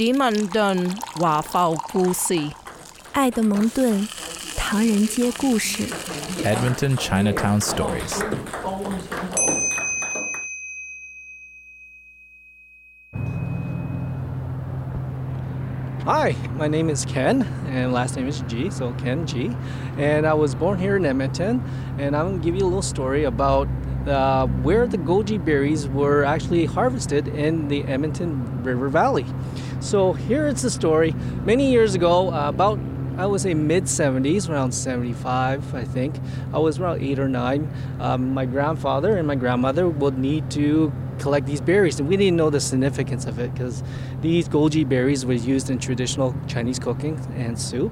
点问顿华埠故事，爱的蒙顿唐人街故事。 Edmonton Chinatown Stories. Hi, my name is Ken, and last name is G, so Ken G. And I was born here in Edmonton, and I'm gonna give you a little story about uh, where the goji berries were actually harvested in the Edmonton River Valley. So here is the story. Many years ago, uh, about I would say mid 70s, around 75, I think. I was around eight or nine. Um, my grandfather and my grandmother would need to collect these berries, and we didn't know the significance of it because these goji berries were used in traditional Chinese cooking and soup.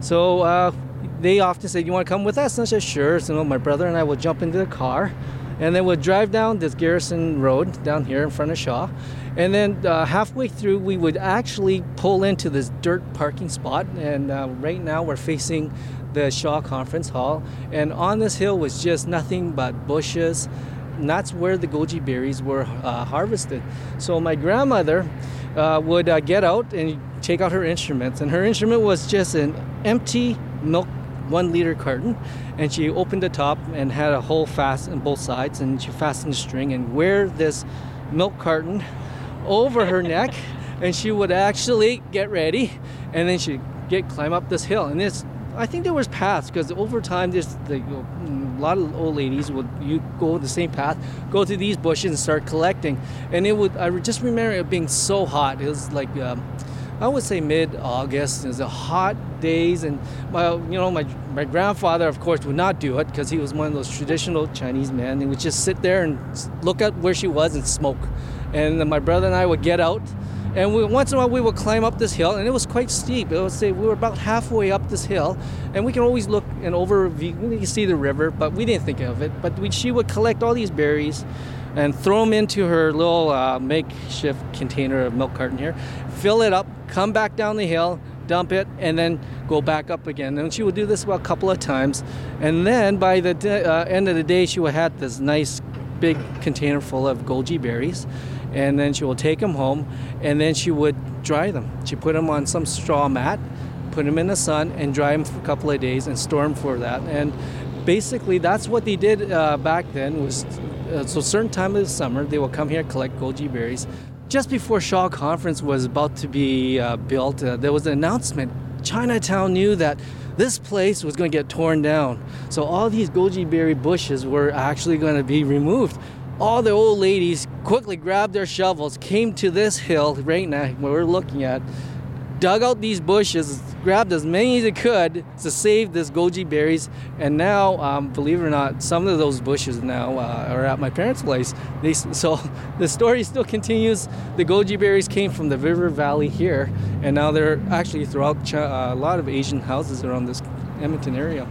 So uh, they often said, "You want to come with us?" And I said, "Sure." So my brother and I would jump into the car, and then we'd drive down this Grierson Road down here in front of Shaw. And then uh, halfway through, we would actually pull into this dirt parking spot. And uh, right now, we're facing the Shaw Conference Hall. And on this hill was just nothing but bushes. And that's where the goji berries were uh, harvested. So my grandmother uh, would uh, get out and take out her instruments. And her instrument was just an empty milk one liter carton and she opened the top and had a hole fast in both sides and she fastened the string and wear this milk carton over her neck and she would actually get ready and then she'd get climb up this hill. And this I think there was paths because over time there's the, a lot of old ladies would you go the same path go to these bushes and start collecting. And it would I just remember it being so hot. It was like um, I would say mid-August. It was a hot days, and my, you know, my my grandfather, of course, would not do it because he was one of those traditional Chinese men. He would just sit there and look at where she was and smoke. And my brother and I would get out, and we, once in a while we would climb up this hill, and it was quite steep. It would say we were about halfway up this hill, and we can always look and over. We can see the river, but we didn't think of it. But we, she would collect all these berries and throw them into her little uh, makeshift container of milk carton here, fill it up, come back down the hill, dump it, and then go back up again. And she would do this about a couple of times. And then by the d- uh, end of the day, she would have this nice big container full of goji berries. And then she will take them home, and then she would dry them. She put them on some straw mat, put them in the sun, and dry them for a couple of days, and store them for that. And basically, that's what they did uh, back then. Was uh, so certain time of the summer, they will come here collect goji berries. Just before Shaw Conference was about to be uh, built, uh, there was an announcement. Chinatown knew that this place was going to get torn down. So all these goji berry bushes were actually going to be removed. All the old ladies quickly grabbed their shovels, came to this hill right now where we're looking at, dug out these bushes, grabbed as many as it could to save this goji berries. And now, um, believe it or not, some of those bushes now uh, are at my parents' place. They, so the story still continues. The goji berries came from the river valley here, and now they're actually throughout uh, a lot of Asian houses around this Edmonton area.